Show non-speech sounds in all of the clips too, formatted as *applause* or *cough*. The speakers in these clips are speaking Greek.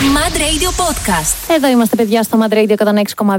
Mad Radio Podcast. Εδώ είμαστε, παιδιά, στο Mad Radio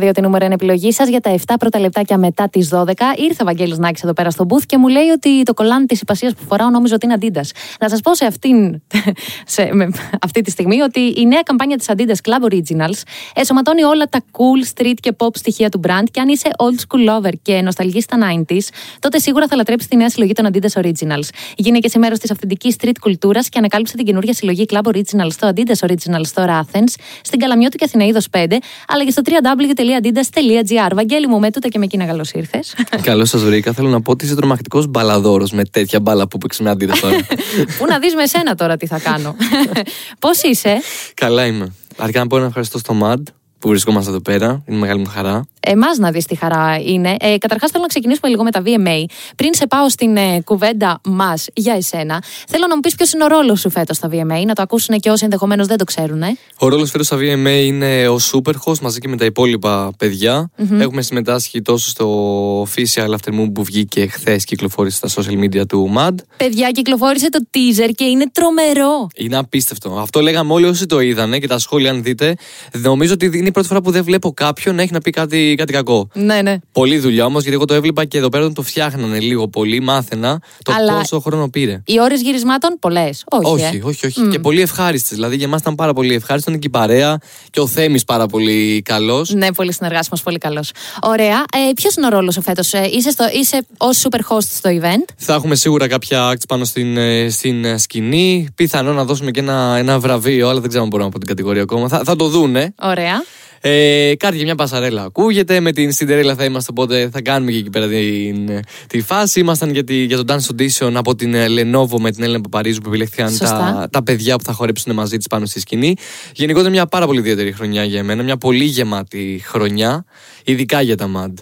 106,2 την νούμερο 1 επιλογή σας για τα 7 πρώτα λεπτάκια μετά τις 12. Ήρθε ο Βαγγέλης Νάκης εδώ πέρα στο booth και μου λέει ότι το κολλάνι της υπασίας που φοράω νόμιζω ότι είναι Adidas. Να σας πω σε, αυτήν, *laughs* σε με, αυτή τη στιγμή ότι η νέα καμπάνια της Adidas Club Originals εσωματώνει όλα τα cool, street και pop στοιχεία του brand και αν είσαι old school lover και νοσταλγείς στα 90s, τότε σίγουρα θα λατρέψεις τη νέα συλλογή των Adidas Originals. Γίνε και μέρος της αυθεντικής street κουλτούρας και ανακάλυψε την καινούργια συλλογή Club Originals στο Adidas Original Store Athens, στην Καλαμιώτου και Αθηναίδος 5, αλλά και στο www.adidas.gr. Βαγγέλη μου, με τούτα και με εκείνα καλώς ήρθες. *laughs* Καλώς σας βρήκα. Θέλω να πω ότι είσαι τρομακτικός μπαλαδόρος με τέτοια μπάλα που παίξεις με Adidas τώρα. *laughs* Πού να δεις με σένα τώρα τι θα κάνω. *laughs* Πώς είσαι, Καλά είμαι. Αρχικά να πω ένα ευχαριστώ στο MAD που βρισκόμαστε εδώ πέρα. Είναι μεγάλη μου χαρά. Εμάς να δεις τι χαρά είναι. Ε, Καταρχάς, θέλω να ξεκινήσουμε λίγο με τα VMA. Πριν σε πάω στην ε, κουβέντα μας για εσένα, θέλω να μου πεις ποιος είναι ο ρόλος σου φέτος στα VMA, να το ακούσουν και όσοι ενδεχομένως δεν το ξέρουν. Ε. Ο ρόλος φέτος στα VMA είναι ο Superhost μαζί και με τα υπόλοιπα παιδιά. Έχουμε συμμετάσχει τόσο στο official after move που βγήκε χθες κυκλοφόρησε στα social media του MAD. Παιδιά, κυκλοφόρησε το teaser και είναι τρομερό. Είναι απίστευτο. Αυτό λέγαμε όλοι όσοι το είδανε και τα σχόλια, αν δείτε. Νομίζω ότι είναι η πρώτη φορά που δεν βλέπω κάποιον να έχει να πει κάτι, κάτι κακό. Ναι, ναι. Πολλή δουλειά όμως, γιατί εγώ το έβλεπα και εδώ πέρα όταν το φτιάχνανε λίγο πολύ, μάθαινα το Αλλά- πόσο χρόνο πήρε. Οι ώρες γυρισμάτων, πολλές. Όχι. Όχι, ε. όχι, όχι. Και πολύ ευχάριστες. Δηλαδή για εμάς ήταν πάρα πολύ ευχάριστο. Ήταν και η παρέα και ο Θέμης πάρα πολύ καλός. Ναι, πολύ συνεργάσιμος, πολύ καλός. Ωραία. Ε, Ποιος είναι ο ρόλος σου φέτος, ε, είσαι, στο, είσαι ως super host στο event; Θα έχουμε σίγουρα κάποια acts πάνω στην, ε, στην ε, σκηνή. Πιθανό να δώσουμε και ένα, ένα βραβείο, αλλά δεν ξέρω αν μπορώ να πω την κατηγορία ακόμα. Θα, θα το δούνε. Ωραία. Ε, κάτι για μια πασαρέλα ακούγεται. Με την Cinderella θα είμαστε, οπότε θα κάνουμε και εκεί πέρα την, τη φάση. Ήμασταν για, τη, για το Dance Audition από την ε, Lenovo με την Έλενα Παπαρίζου που επιλέχθηκαν Σωστά. τα, τα παιδιά που θα χορέψουν μαζί της πάνω στη σκηνή. Γενικότερα μια πάρα πολύ ιδιαίτερη χρονιά για εμένα. Μια πολύ γεμάτη χρονιά, ειδικά για τα MAD.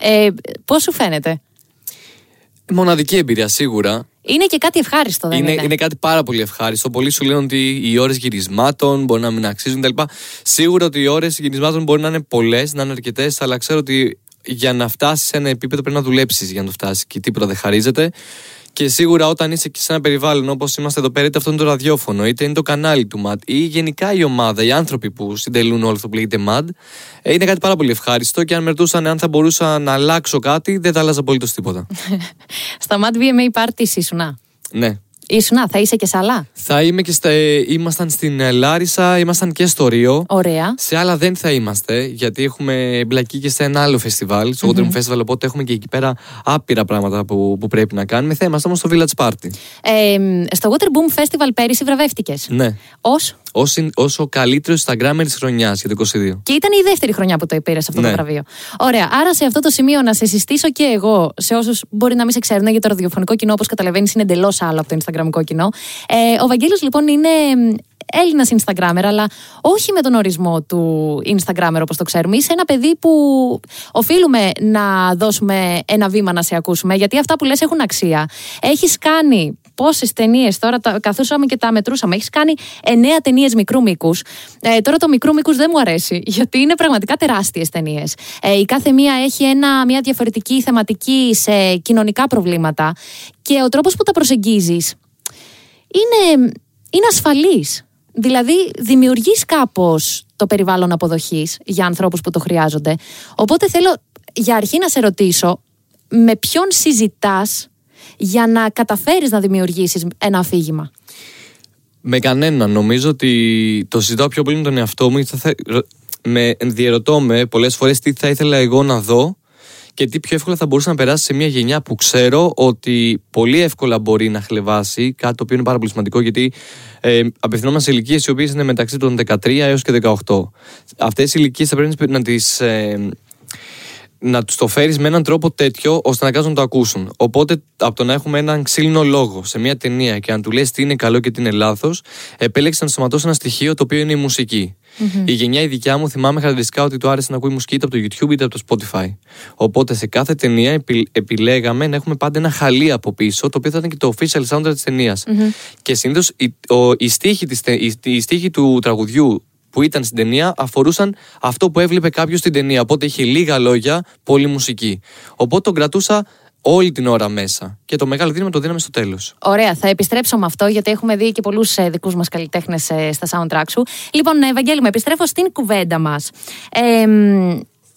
Ε, Πώς σου φαίνεται, Μοναδική εμπειρία σίγουρα. Είναι και κάτι ευχάριστο, δεν είναι. Είναι, είναι κάτι πάρα πολύ ευχάριστο. Πολλοί σου λένε ότι οι ώρες γυρισμάτων μπορεί να μην αξίζουν κτλ. Σίγουρα ότι οι ώρες γυρισμάτων μπορεί να είναι πολλές, να είναι αρκετές, αλλά ξέρω ότι για να φτάσεις σε ένα επίπεδο πρέπει να δουλέψεις για να το φτάσεις και τίποτα δεν χαρίζεται. Και σίγουρα όταν είσαι και σε ένα περιβάλλον όπως είμαστε εδώ πέρα, είτε αυτό είναι το ραδιόφωνο, είτε είναι το κανάλι του MAD, ή γενικά η ομάδα, οι άνθρωποι που συντελούν όλο αυτό που λέγεται MAD, ε, είναι κάτι πάρα πολύ ευχάριστο. Και αν με ρωτούσαν αν θα μπορούσα να αλλάξω κάτι, δεν θα άλλαζα απολύτως τίποτα. *laughs* Στα Mad VMA Parties ήσουνα. ναι. Ήσουνα, θα είσαι και σε άλλα; Θα είμαι και στα. ε, Ήμασταν στην ε, Λάρισα, ήμασταν και στο Ρίο. Ωραία. Σε άλλα δεν θα είμαστε, γιατί έχουμε εμπλακεί και σε ένα άλλο φεστιβάλ, στο Water Festival, οπότε έχουμε και εκεί πέρα άπειρα πράγματα που, που πρέπει να κάνουμε. Θα είμαστε όμως στο Village Party. Ε, στο Water Boom Festival πέρυσι βραβεύτηκες. Ναι. Ω; Ως, ως ο καλύτερος Instagrammer της χρονιάς για το 22. Και ήταν η δεύτερη χρονιά που το πήρες αυτό Ναι. το βραβείο. Ωραία. Άρα σε αυτό το σημείο να σε συστήσω και εγώ, σε όσους μπορεί να μην σε ξέρουν, γιατί το ραδιοφωνικό κοινό, όπως καταλαβαίνεις, είναι εντελώς άλλο από το Instagramικό κοινό. Ε, ο Βαγγέλης λοιπόν είναι Έλληνας Instagrammer, αλλά όχι με τον ορισμό του Instagrammer όπως το ξέρουμε. Είσαι ένα παιδί που οφείλουμε να δώσουμε ένα βήμα να σε ακούσουμε, γιατί αυτά που λες έχουν αξία. Έχεις κάνει πόσες ταινίες τώρα, τα, καθούσαμε και τα μετρούσαμε. Έχεις κάνει εννέα ταινίες μικρού μήκους. Ε, τώρα το μικρού μήκους δεν μου αρέσει, *laughs* γιατί είναι πραγματικά τεράστιες ταινίες. Ε, η κάθε μία έχει ένα, μια διαφορετική θεματική σε κοινωνικά προβλήματα και ο τρόπος που τα προσεγγίζεις είναι, είναι ασφαλής. Δηλαδή δημιουργείς κάπως το περιβάλλον αποδοχής για ανθρώπους που το χρειάζονται. Οπότε θέλω για αρχή να σε ρωτήσω με ποιον συζητάς για να καταφέρεις να δημιουργήσεις ένα αφήγημα; Με κανέναν. Νομίζω ότι το συζητάω πιο πολύ με τον εαυτό μου. Θα, θε- ρω- με διερωτώ με πολλές φορές τι θα ήθελα εγώ να δω και τι πιο εύκολα θα μπορούσε να περάσει σε μια γενιά που ξέρω ότι πολύ εύκολα μπορεί να χλεβάσει. Κάτι το οποίο είναι πάρα πολύ σημαντικό γιατί ε, απευθυνόμαστε σε ηλικίες οι οποίες είναι μεταξύ των 13 έως και 18. Αυτές οι ηλικίες θα πρέπει να τις. Ε, να τους το φέρεις με έναν τρόπο τέτοιο ώστε να κάνουν να το ακούσουν. Οπότε, από το να έχουμε έναν ξύλινο λόγο σε μια ταινία και να του λες τι είναι καλό και τι είναι λάθος, επέλεξε να σταματώσει ένα στοιχείο το οποίο είναι η μουσικη Η γενιά η δικιά μου θυμάμαι χαρακτηριστικά ότι του άρεσε να ακούει μουσική είτε από το YouTube είτε από το Spotify. Οπότε σε κάθε ταινία επι- επιλέγαμε να έχουμε πάντα ένα χαλί από πίσω, το οποίο θα ήταν και το official soundtrack της ταινια Και συνήθως οι, ο- οι στίχοι της τε- οι- οι στίχοι του τραγουδιού που ήταν στην ταινία αφορούσαν αυτό που έβλεπε κάποιος στην ταινία. Οπότε είχε λίγα λόγια, πολύ μουσική. Οπότε τον κρατούσα όλη την ώρα μέσα. Και το μεγάλο δίνουμε το δίναμε στο τέλος. Ωραία, θα επιστρέψω με αυτό, γιατί έχουμε δει και πολλούς ε, δικούς μας καλλιτέχνες ε, στα soundtrack σου. Λοιπόν, Ευαγγέλη, με επιστρέφω στην κουβέντα μας. Ε,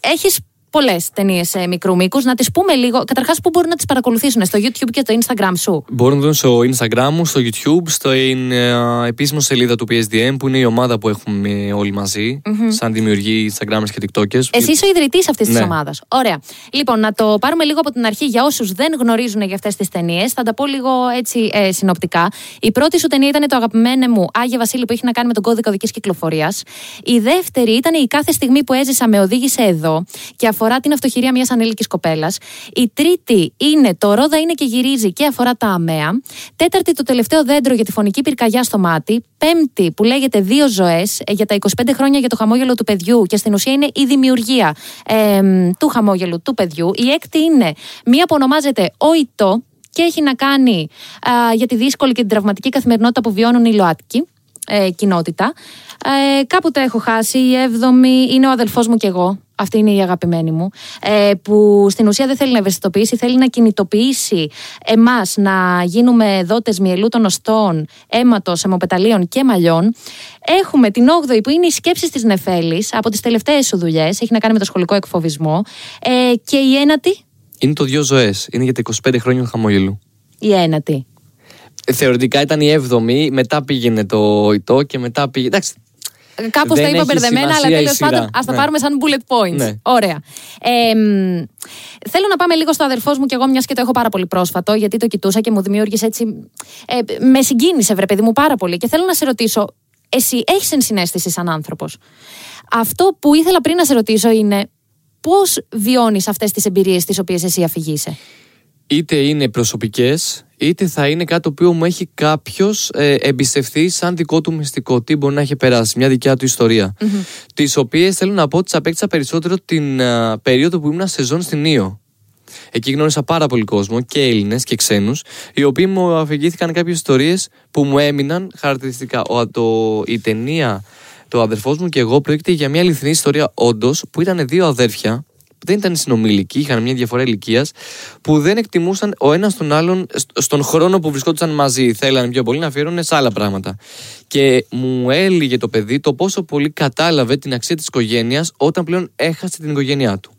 Έχεις πολλές ταινίες ε, μικρού μήκους. Να τις πούμε λίγο. Καταρχάς, πού μπορούν να τις παρακολουθήσουν, στο YouTube και στο Instagram σου; Μπορούν να δουν στο Instagram μου, στο YouTube, στην ε, επίσημη σελίδα του PSDM, που είναι η ομάδα που έχουμε όλοι μαζί, mm-hmm. σαν δημιουργοί Instagram και TikTokers. Εσύ είσαι ο ιδρυτής αυτής ναι. τη ομάδας. Ωραία. Λοιπόν, να το πάρουμε λίγο από την αρχή για όσους δεν γνωρίζουν για αυτές τις ταινίες. Θα τα πω λίγο έτσι ε, συνοπτικά. Η πρώτη σου ταινία ήταν το αγαπημένο μου Άγια Βασίλη που έχει να κάνει με τον κώδικα οδικής κυκλοφορίας. Η δεύτερη ήταν η κάθε στιγμή που έζησα με οδήγησε εδώ και αφορά την αυτοχειρία μιας ανήλικης κοπέλας. Η τρίτη είναι το ρόδα είναι και γυρίζει και αφορά τα αμαία. Τέταρτη, το τελευταίο δέντρο για τη φωνική πυρκαγιά στο μάτι. Πέμπτη, που λέγεται Δύο ζωές ε, για τα 25 χρόνια για το χαμόγελο του παιδιού και στην ουσία είναι η δημιουργία ε, του χαμόγελου του παιδιού. Η έκτη είναι μία που ονομάζεται Ο Ιτό και έχει να κάνει α, για τη δύσκολη και την τραυματική καθημερινότητα που βιώνουν οι ΛΟΑΤΚΙ ε, κοινότητα. Ε, κάπου το έχω χάσει. Η έβδομη είναι ο αδελφός μου και εγώ. Αυτή είναι η αγαπημένη μου. Ε, που στην ουσία δεν θέλει να ευαισθητοποιήσει, θέλει να κινητοποιήσει εμάς να γίνουμε δότες μυελού των οστών, αίματος, αιμοπεταλίων και μαλλιών. Έχουμε την 8η που είναι οι σκέψει της Νεφέλης από τις τελευταίες σου δουλειές. Έχει να κάνει με το σχολικό εκφοβισμό. Ε, και η ένατη; Είναι το δύο ζωές. Είναι για τα 25 χρόνια του χαμόγελου. Η ένατη. Θεωρητικά ήταν η 7η, μετά πήγαινε το ΙΤΟ και μετά πήγε. Εντάξει, Κάπως τα είπα μπερδεμένα, αλλά τέλος πάντων ας τα ναι. πάρουμε σαν bullet points. Ναι. Ωραία. Ε, θέλω να πάμε λίγο στο αδερφός μου και εγώ, μιας και το έχω πάρα πολύ πρόσφατο, γιατί το κοιτούσα και μου δημιούργησε έτσι. Ε, με συγκίνησε, βρε παιδί μου, πάρα πολύ. Και θέλω να σε ρωτήσω, εσύ έχεις ενσυναίσθηση σαν άνθρωπος; Αυτό που ήθελα πριν να σε ρωτήσω είναι πώς βιώνεις αυτές τις εμπειρίες τις οποίες εσύ αφηγείσαι; Είτε είναι προσωπικές, είτε θα είναι κάτι το οποίο μου έχει κάποιος ε, εμπιστευτεί σαν δικό του μυστικό. Τι μπορεί να έχει περάσει, μια δικιά του ιστορία. Mm-hmm. Τις οποίες θέλω να πω ότι τις απέκτησα περισσότερο την uh, περίοδο που ήμουν σεζόν στην Ήο. Εκεί γνώρισα πάρα πολύ κόσμο και Έλληνες και ξένους, οι οποίοι μου αφηγήθηκαν κάποιες ιστορίες που μου έμειναν χαρακτηριστικά. Ο, το, η ταινία Το αδερφός μου και εγώ πρόκειται για μια αληθινή ιστορία, όντως, που ήταν δύο αδέρφια δεν ήταν συνομιλικοί, είχαν μια διαφορά ηλικίας, που δεν εκτιμούσαν ο ένας τον άλλον στον χρόνο που βρισκόντουσαν μαζί. Θέλανε πιο πολύ να αφιέρωνε σε άλλα πράγματα. Και μου έλυγε το παιδί το πόσο πολύ κατάλαβε την αξία της οικογένειας όταν πλέον έχασε την οικογένειά του.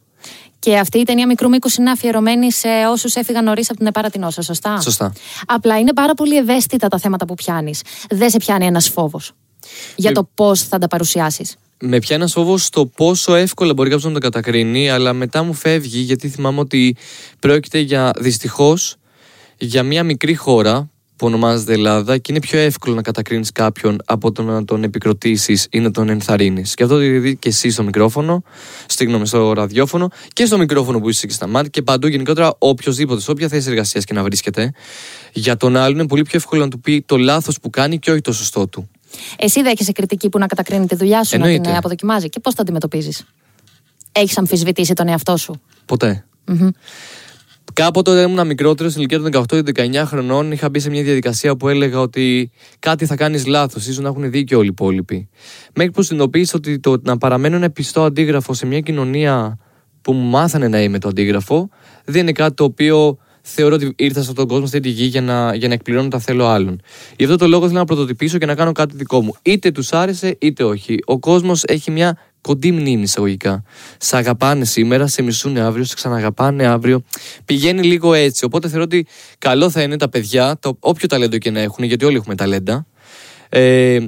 Και αυτή η ταινία μικρού μήκους είναι αφιερωμένη σε όσους έφυγαν νωρίς από την Επάρατηνόσα, σωστά; Σωστά. Απλά είναι πάρα πολύ ευαίσθητα τα θέματα που πιάνεις. Δεν σε πιάνει ένας φόβος για ε, το πώς θα τα παρουσιάσεις με πιάνει ένας φόβος στο πόσο εύκολα μπορεί κάποιος να το κατακρίνει, αλλά μετά μου φεύγει γιατί θυμάμαι ότι πρόκειται για δυστυχώς για μια μικρή χώρα που ονομάζεται Ελλάδα και είναι πιο εύκολο να κατακρίνεις κάποιον από το να τον επικροτήσεις ή να τον ενθαρρύνεις. Και αυτό το δει και εσύ στο μικρόφωνο, στείλουμε στο ραδιόφωνο και στο μικρόφωνο που είσαι και στα μάτια και παντού γενικότερα οποιοδήποτε, σε όποια θέση εργασίας και να βρίσκεται. Για τον άλλον είναι πολύ πιο εύκολο να του πει το λάθος που κάνει και όχι το σωστό του. Εσύ δέχεσαι κριτική που να κατακρίνει τη δουλειά σου, Εννοείται. να την αποδοκιμάζει. Και πώς τα αντιμετωπίζεις; Έχεις αμφισβητήσει τον εαυτό σου; Ποτέ. Mm-hmm. Κάποτε όταν ήμουν μικρότερο, στην ηλικία των 18-19 χρονών, είχα μπει σε μια διαδικασία που έλεγα ότι κάτι θα κάνεις λάθος, ίσως να έχουν δίκιο όλοι οι υπόλοιποι. Μέχρι που συνειδητοποίησα ότι το να παραμένω ένα πιστό αντίγραφο σε μια κοινωνία που μου μάθανε να είμαι το αντίγραφο, δεν είναι κάτι το οποίο θεωρώ ότι ήρθα σε αυτόν τον κόσμο, σε αυτή τη γη για να, για να εκπληρώνω τα θέλω άλλων. Γι' αυτό το λόγο θέλω να πρωτοτυπήσω και να κάνω κάτι δικό μου. Είτε τους άρεσε είτε όχι. Ο κόσμος έχει μια κοντή μνήμη εισαγωγικά. Σε αγαπάνε σήμερα, σε μισούν αύριο, σε ξαναγαπάνε αύριο. Πηγαίνει λίγο έτσι. Οπότε θεωρώ ότι καλό θα είναι τα παιδιά, το, όποιο ταλέντο και να έχουν, γιατί όλοι έχουμε ταλέντα, ε,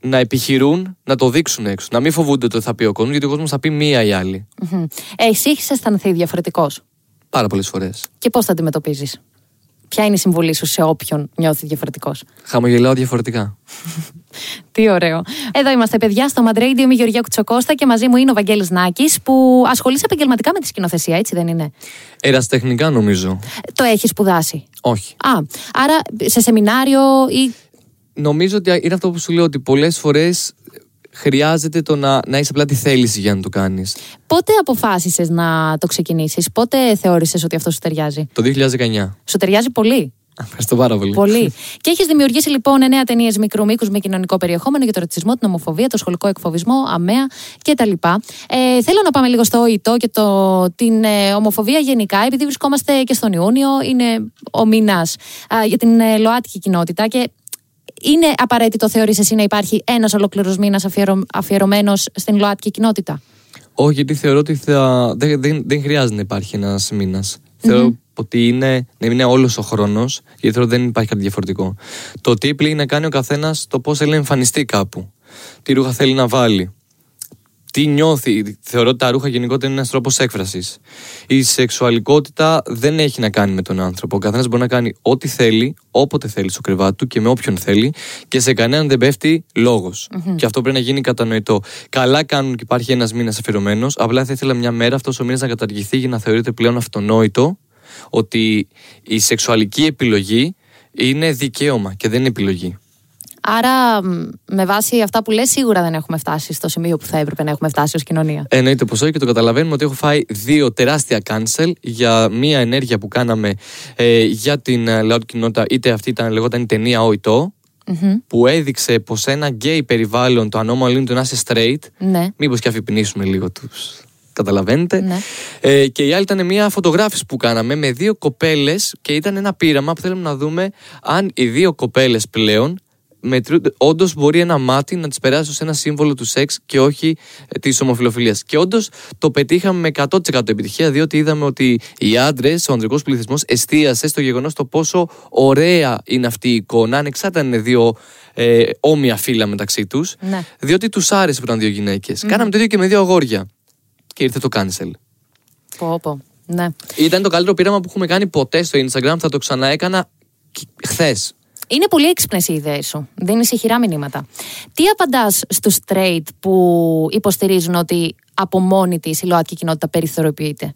να επιχειρούν να το δείξουν έξω. Να μην φοβούνται το θα πει ο κόσμος, γιατί ο κόσμος θα πει μία ή άλλη. Mm-hmm. Εσύ έχεις αισθανθεί διαφορετικός; Πάρα πολλές φορές. Και πώς τα αντιμετωπίζεις; Ποια είναι η συμβουλή σου σε όποιον νιώθει διαφορετικός; Χαμογελάω διαφορετικά. *laughs* Τι ωραίο. Εδώ είμαστε, παιδιά, στο Μαντρέιντιο με Γεωργία Κουτσοκώστα και μαζί μου είναι ο Βαγγέλης Νάκης που ασχολείσαι επαγγελματικά με τη σκηνοθεσία, έτσι δεν είναι; Εραστεχνικά νομίζω. Το έχεις σπουδάσει; Όχι. Α, άρα σε σεμινάριο ή. Νομίζω ότι είναι αυτό που σου λέω ότι πολλές φορές χρειάζεται το να, να έχει απλά τη θέληση για να το κάνεις. Πότε αποφάσισες να το ξεκινήσεις, Πότε θεώρησες ότι αυτό σου ταιριάζει; Το 2019. Σου ταιριάζει πολύ; Ευχαριστώ πάρα πολύ. Πολύ. *laughs* και έχεις δημιουργήσει λοιπόν εννέα ταινίες μικρού μήκους με κοινωνικό περιεχόμενο για το ρατσισμό, την ομοφοβία, το σχολικό εκφοβισμό, αμαία κτλ. Ε, θέλω να πάμε λίγο στο ΟΗΤΟ και το, την ε, ομοφοβία γενικά, επειδή βρισκόμαστε και στον Ιούνιο, είναι ο μήνας για την ε, ΛΟΑΤΚΙ κοινότητα και είναι απαραίτητο, θεωρείς εσύ, να υπάρχει ένας ολόκληρος μήνας αφιερω, αφιερωμένος στην ΛΟΑΤΚΙ κοινότητα; Όχι, γιατί θεωρώ ότι θα... δεν, δεν, δεν χρειάζεται να υπάρχει ένας μήνας. Θεωρώ ότι είναι, να είναι όλος ο χρόνος, γιατί θεωρώ δεν υπάρχει κάτι διαφορετικό. Το τι πλήγει να κάνει ο καθένας το πώς θέλει να εμφανιστεί κάπου. Τι ρούχα θέλει να βάλει τι νιώθει. Θεωρώ ότι τα ρούχα γενικότερα είναι ένας τρόπος έκφρασης. Η σεξουαλικότητα δεν έχει να κάνει με τον άνθρωπο. Ο καθένας μπορεί να κάνει ό,τι θέλει, όποτε θέλει στο κρεβάτι του και με όποιον θέλει και σε κανέναν δεν πέφτει λόγος. Mm-hmm. Και αυτό πρέπει να γίνει κατανοητό. Καλά κάνουν και υπάρχει ένας μήνας αφιερωμένος. Απλά θα ήθελα μια μέρα αυτός ο μήνας να καταργηθεί για να θεωρείται πλέον αυτονόητο ότι η σεξουαλική επιλογή είναι δικαίωμα και δεν είναι επιλογή. Άρα, με βάση αυτά που λες, σίγουρα δεν έχουμε φτάσει στο σημείο που θα έπρεπε να έχουμε φτάσει ως κοινωνία. Εννοείται πως όχι και το καταλαβαίνουμε ότι έχω φάει δύο τεράστια cancel για μία ενέργεια που κάναμε ε, για την ε, λαό κοινότητα, είτε αυτή ήταν, λεγόταν η ταινία Οητό, mm-hmm. που έδειξε πως ένα γκέι περιβάλλον το ανώμαλο είναι το να είσαι straight. Ναι. Μήπως και αφιπνίσουμε λίγο τους. Καταλαβαίνετε; Ναι. Ε, και η άλλη ήταν μια φωτογράφηση που κάναμε με δύο κοπέλες και ήταν ένα πείραμα που θέλουμε να δούμε αν οι δύο κοπέλες πλέον όντως μπορεί ένα μάτι να τις περάσει ως ένα σύμβολο του σεξ και όχι ε, της ομοφιλοφιλίας. Και όντως το πετύχαμε με 100% επιτυχία, διότι είδαμε ότι οι άντρες, ο ανδρικός πληθυσμός, εστίασε στο γεγονός το πόσο ωραία είναι αυτή η εικόνα, ανεξάρτητα αν είναι δύο ε, όμοια φύλλα μεταξύ τους, ναι. διότι τους άρεσε που ήταν δύο γυναίκες. Mm. Κάναμε το ίδιο και με δύο αγόρια. Και ήρθε το cancel. Πω, πω. Ναι. Ήταν το καλύτερο πείραμα που έχουμε κάνει ποτέ στο Instagram. Θα το ξαναέκανα χθες. Είναι πολύ έξυπνες οι ιδέες σου. Δίνει ηχηρά μηνύματα. Τι απαντάς στους straight που υποστηρίζουν ότι από μόνη της η ΛΟΑΤΚΙ κοινότητα περιθωριοποιείται;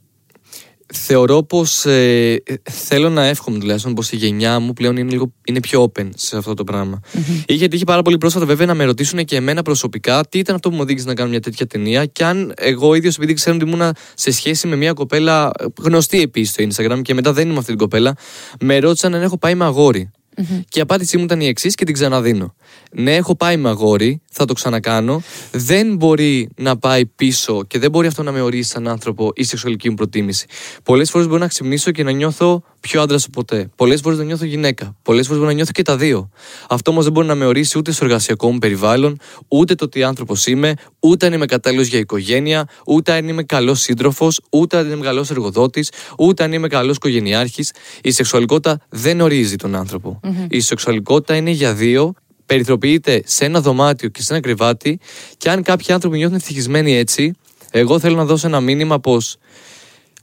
Θεωρώ πως ε, θέλω να εύχομαι τουλάχιστον πως η γενιά μου πλέον είναι, λίγο, είναι πιο open σε αυτό το πράγμα. Mm-hmm. Είχε τύχει πάρα πολύ πρόσφατα βέβαια να με ρωτήσουν και εμένα προσωπικά τι ήταν αυτό που μου οδήγησε να κάνω μια τέτοια ταινία και αν εγώ ίδιος επειδή ξέρω ότι ήμουν σε σχέση με μια κοπέλα γνωστή επίσης στο Instagram και μετά δεν είμαι αυτή την κοπέλα, με ρώτησαν αν έχω πάει με αγόρι. Mm-hmm. Και η απάντησή μου ήταν η εξής και την ξαναδίνω. Ναι, έχω πάει με αγόρι, θα το ξανακάνω. Δεν μπορεί να πάει πίσω και δεν μπορεί αυτό να με ορίσει σαν άνθρωπο η σεξουαλική μου προτίμηση. Πολλές φορές μπορεί να ξυπνήσω και να νιώθω πιο άντρα σου ποτέ. Πολλές φορές να νιώθω γυναίκα. Πολλές φορές μπορεί να νιώθω και τα δύο. Αυτό όμως δεν μπορεί να με ορίσει ούτε στο εργασιακό μου περιβάλλον, ούτε το τι άνθρωπος είμαι, ούτε αν είμαι κατάλληλος για οικογένεια, ούτε αν είμαι καλός σύντροφος, ούτε αν είμαι καλός εργοδότης, ούτε αν είμαι καλός οικογενειάρχης. Η σεξουαλικότητα δεν ορίζει τον άνθρωπο. Mm-hmm. Η σεξουαλικότητα είναι για δύο περιθροποιείται σε ένα δωμάτιο και σε ένα κρεβάτι και αν κάποιοι άνθρωποι νιώθουν ευτυχισμένοι έτσι, εγώ θέλω να δώσω ένα μήνυμα πως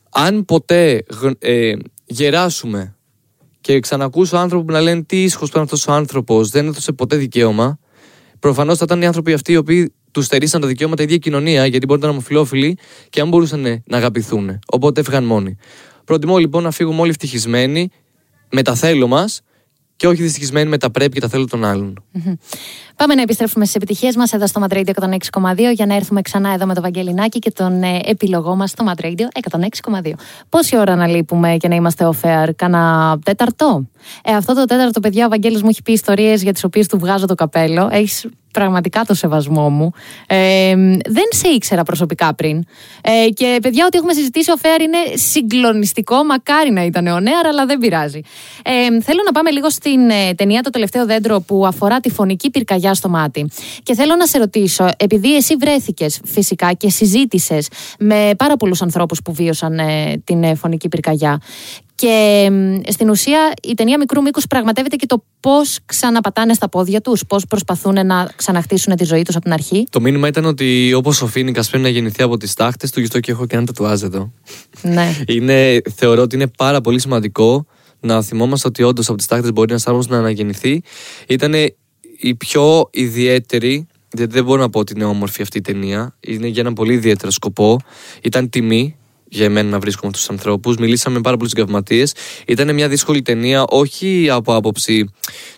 αν ποτέ ε, γεράσουμε και ξανακούσω άνθρωποι που να λένε τι ίσχος ήταν αυτός ο άνθρωπος, δεν έδωσε ποτέ δικαίωμα, προφανώς θα ήταν οι άνθρωποι αυτοί οι οποίοι τους στερήσαν τα δικαιώματα η ίδια κοινωνία, γιατί μπορεί να ήταν ομοφυλόφιλοι και αν μπορούσαν να αγαπηθούν. Οπότε έφυγαν μόνοι. Προτιμώ λοιπόν να φύγουμε όλοι ευτυχισμένοι με τα θέλω μας και όχι δυστυχισμένοι με τα πρέπει και τα θέλω των άλλων. Πάμε να επιστρέφουμε στις επιτυχίες μας εδώ στο Madrid 106,2 για να έρθουμε ξανά εδώ με τον Βαγγελινάκη και τον ε, επιλογό μας στο Madrid 106,2. Πόση ώρα να λείπουμε και να είμαστε ο Φέαρ, κάνα τέταρτο; Ε, αυτό το τέταρτο, παιδιά, ο Βαγγέλης μου έχει πει ιστορίες για τις οποίες του βγάζω το καπέλο. Έχεις πραγματικά το σεβασμό μου. Ε, δεν σε ήξερα προσωπικά πριν. Ε, και παιδιά, ό,τι έχουμε συζητήσει, ο Φέαρ είναι συγκλονιστικό. Μακάρι να ήταν ο Νέαρ, αλλά δεν πειράζει. Ε, θέλω να πάμε λίγο στην ε, ταινία Το τελευταίο δέντρο που αφορά τη φωνική πυρκαγιά στο μάτι. Και θέλω να σε ρωτήσω, επειδή εσύ βρέθηκες φυσικά και συζήτησες με πάρα πολλούς ανθρώπους που βίωσαν ε, την ε, φωνική πυρκαγιά. Και στην ουσία η ταινία μικρού μήκους πραγματεύεται και το πώς ξαναπατάνε στα πόδια τους, πώς προσπαθούν να ξαναχτίσουν τη ζωή τους από την αρχή. Το μήνυμα ήταν ότι όπως ο Φίνικας πρέπει να γεννηθεί από τις τάχτες του, γι' αυτό και έχω και ένα τατουάζ εδώ. Ναι. *laughs* Είναι, θεωρώ ότι είναι πάρα πολύ σημαντικό να θυμόμαστε ότι όντως από τις τάχτες μπορεί ένας άνθρωπος να αναγεννηθεί. Ήταν η πιο ιδιαίτερη γιατί δεν μπορώ να πω ότι είναι όμορφη αυτή η ταινία. Είναι για ένα πολύ ιδιαίτερο σκοπό. Ήταν τιμή για εμένα να βρίσκομαι αυτού του ανθρώπους. Μιλήσαμε με πάρα πολλού συγκαυματίες. Ήταν μια δύσκολη ταινία, όχι από άποψη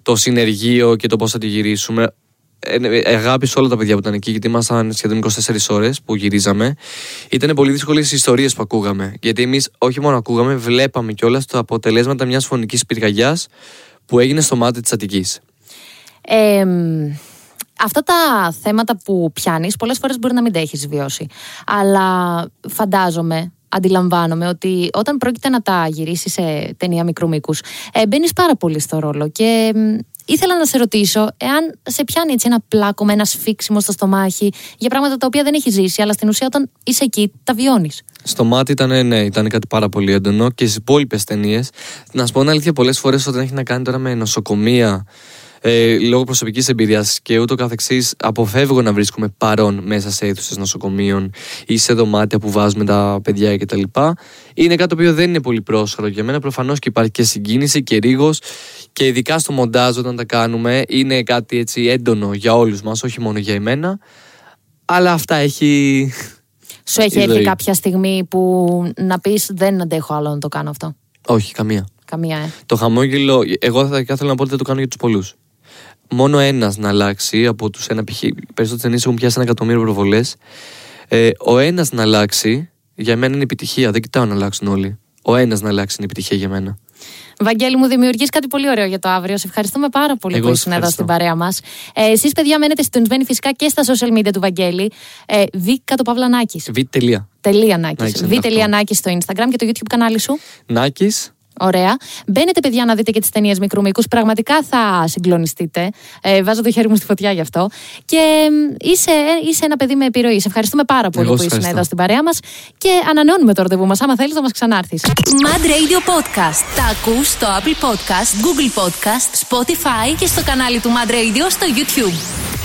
το συνεργείο και το πώς θα τη γυρίσουμε. ε, ε, αγάπησε όλα τα παιδιά που ήταν εκεί, γιατί ήμασταν σχεδόν 24 ώρες που γυρίζαμε. Ήταν πολύ δύσκολες οι ιστορίες που ακούγαμε. Γιατί εμείς όχι μόνο ακούγαμε, βλέπαμε κιόλας το αποτελέσματα μιας φωνικής πυρκαγιάς που έγινε στο μάτι της Αττικής. Ε, αυτά τα θέματα που πιάνεις πολλές φορές μπορεί να μην τα έχεις βιώσει. Αλλά φαντάζομαι, αντιλαμβάνομαι ότι όταν πρόκειται να τα γυρίσει σε ταινία μικρού μήκους, ε, μπαίνεις πάρα πολύ στο ρόλο. Και ήθελα να σε ρωτήσω εάν σε πιάνει έτσι ένα πλάκωμα, ένα σφίξιμο στο στομάχι για πράγματα τα οποία δεν έχεις ζήσει, αλλά στην ουσία όταν είσαι εκεί τα βιώνεις. Στο μάτι ήταν, ναι, ήταν κάτι πάρα πολύ έντονο και στις υπόλοιπες ταινίες. Να σου πω ένα αλήθεια, πολλές φορές όταν έχει να κάνει τώρα με νοσοκομεία, ε, λόγω προσωπικής εμπειρίας και ούτω καθεξής, αποφεύγω να βρίσκομαι παρόν μέσα σε αίθουσες νοσοκομείων ή σε δωμάτια που βάζουμε τα παιδιά κτλ. Είναι κάτι το οποίο δεν είναι πολύ πρόσχαρο για μένα. Προφανώς και υπάρχει και συγκίνηση και ρίγος και ειδικά στο μοντάζ όταν τα κάνουμε είναι κάτι έτσι έντονο για όλους μας, όχι μόνο για εμένα. Αλλά αυτά έχει. Σου έχει έρθει κάποια στιγμή που να πεις δεν αντέχω άλλο να το κάνω αυτό. Όχι, καμία. Καμία, ε. Το χαμόγελο, εγώ θα ήθελα να πω ότι δεν το κάνω για τους πολλούς μόνο ένας να αλλάξει από τους ένα π.χ. Περισσότερε ταινίες έχουν πιάσει ένα εκατομμύριο προβολέ. Ε, ο ένας να αλλάξει για μένα είναι επιτυχία. Δεν κοιτάω να αλλάξουν όλοι. Ο ένας να αλλάξει είναι επιτυχία για μένα. Βαγγέλη, μου δημιουργείς κάτι πολύ ωραίο για το αύριο. Σε ευχαριστούμε πάρα πολύ Εγώ που ήσουν εδώ στην παρέα μας. Ε, Εσείς, παιδιά, μένετε συντονισμένοι φυσικά και στα social media του Βαγγέλη. Ε, Β. Παύλα Β. Τελεία. Τελεία Νάκης. Β. στο Instagram και το YouTube κανάλι σου. Νάκης Ωραία. Μπαίνετε, παιδιά, να δείτε και τις ταινίες μικρού μήκους. Πραγματικά θα συγκλονιστείτε. Ε, βάζω το χέρι μου στη φωτιά γι' αυτό. Και είσαι, είσαι ένα παιδί με επιρροή. Σε ευχαριστούμε πάρα πολύ Εγώ που ήσουν εδώ στην παρέα μας. Και ανανεώνουμε το ραντεβού μας. Άμα θέλεις, να μας ξανάρθεις. Mad Radio Podcast. Τα ακούς στο Apple Podcast, Google Podcast, Spotify και στο κανάλι του Mad Radio στο YouTube.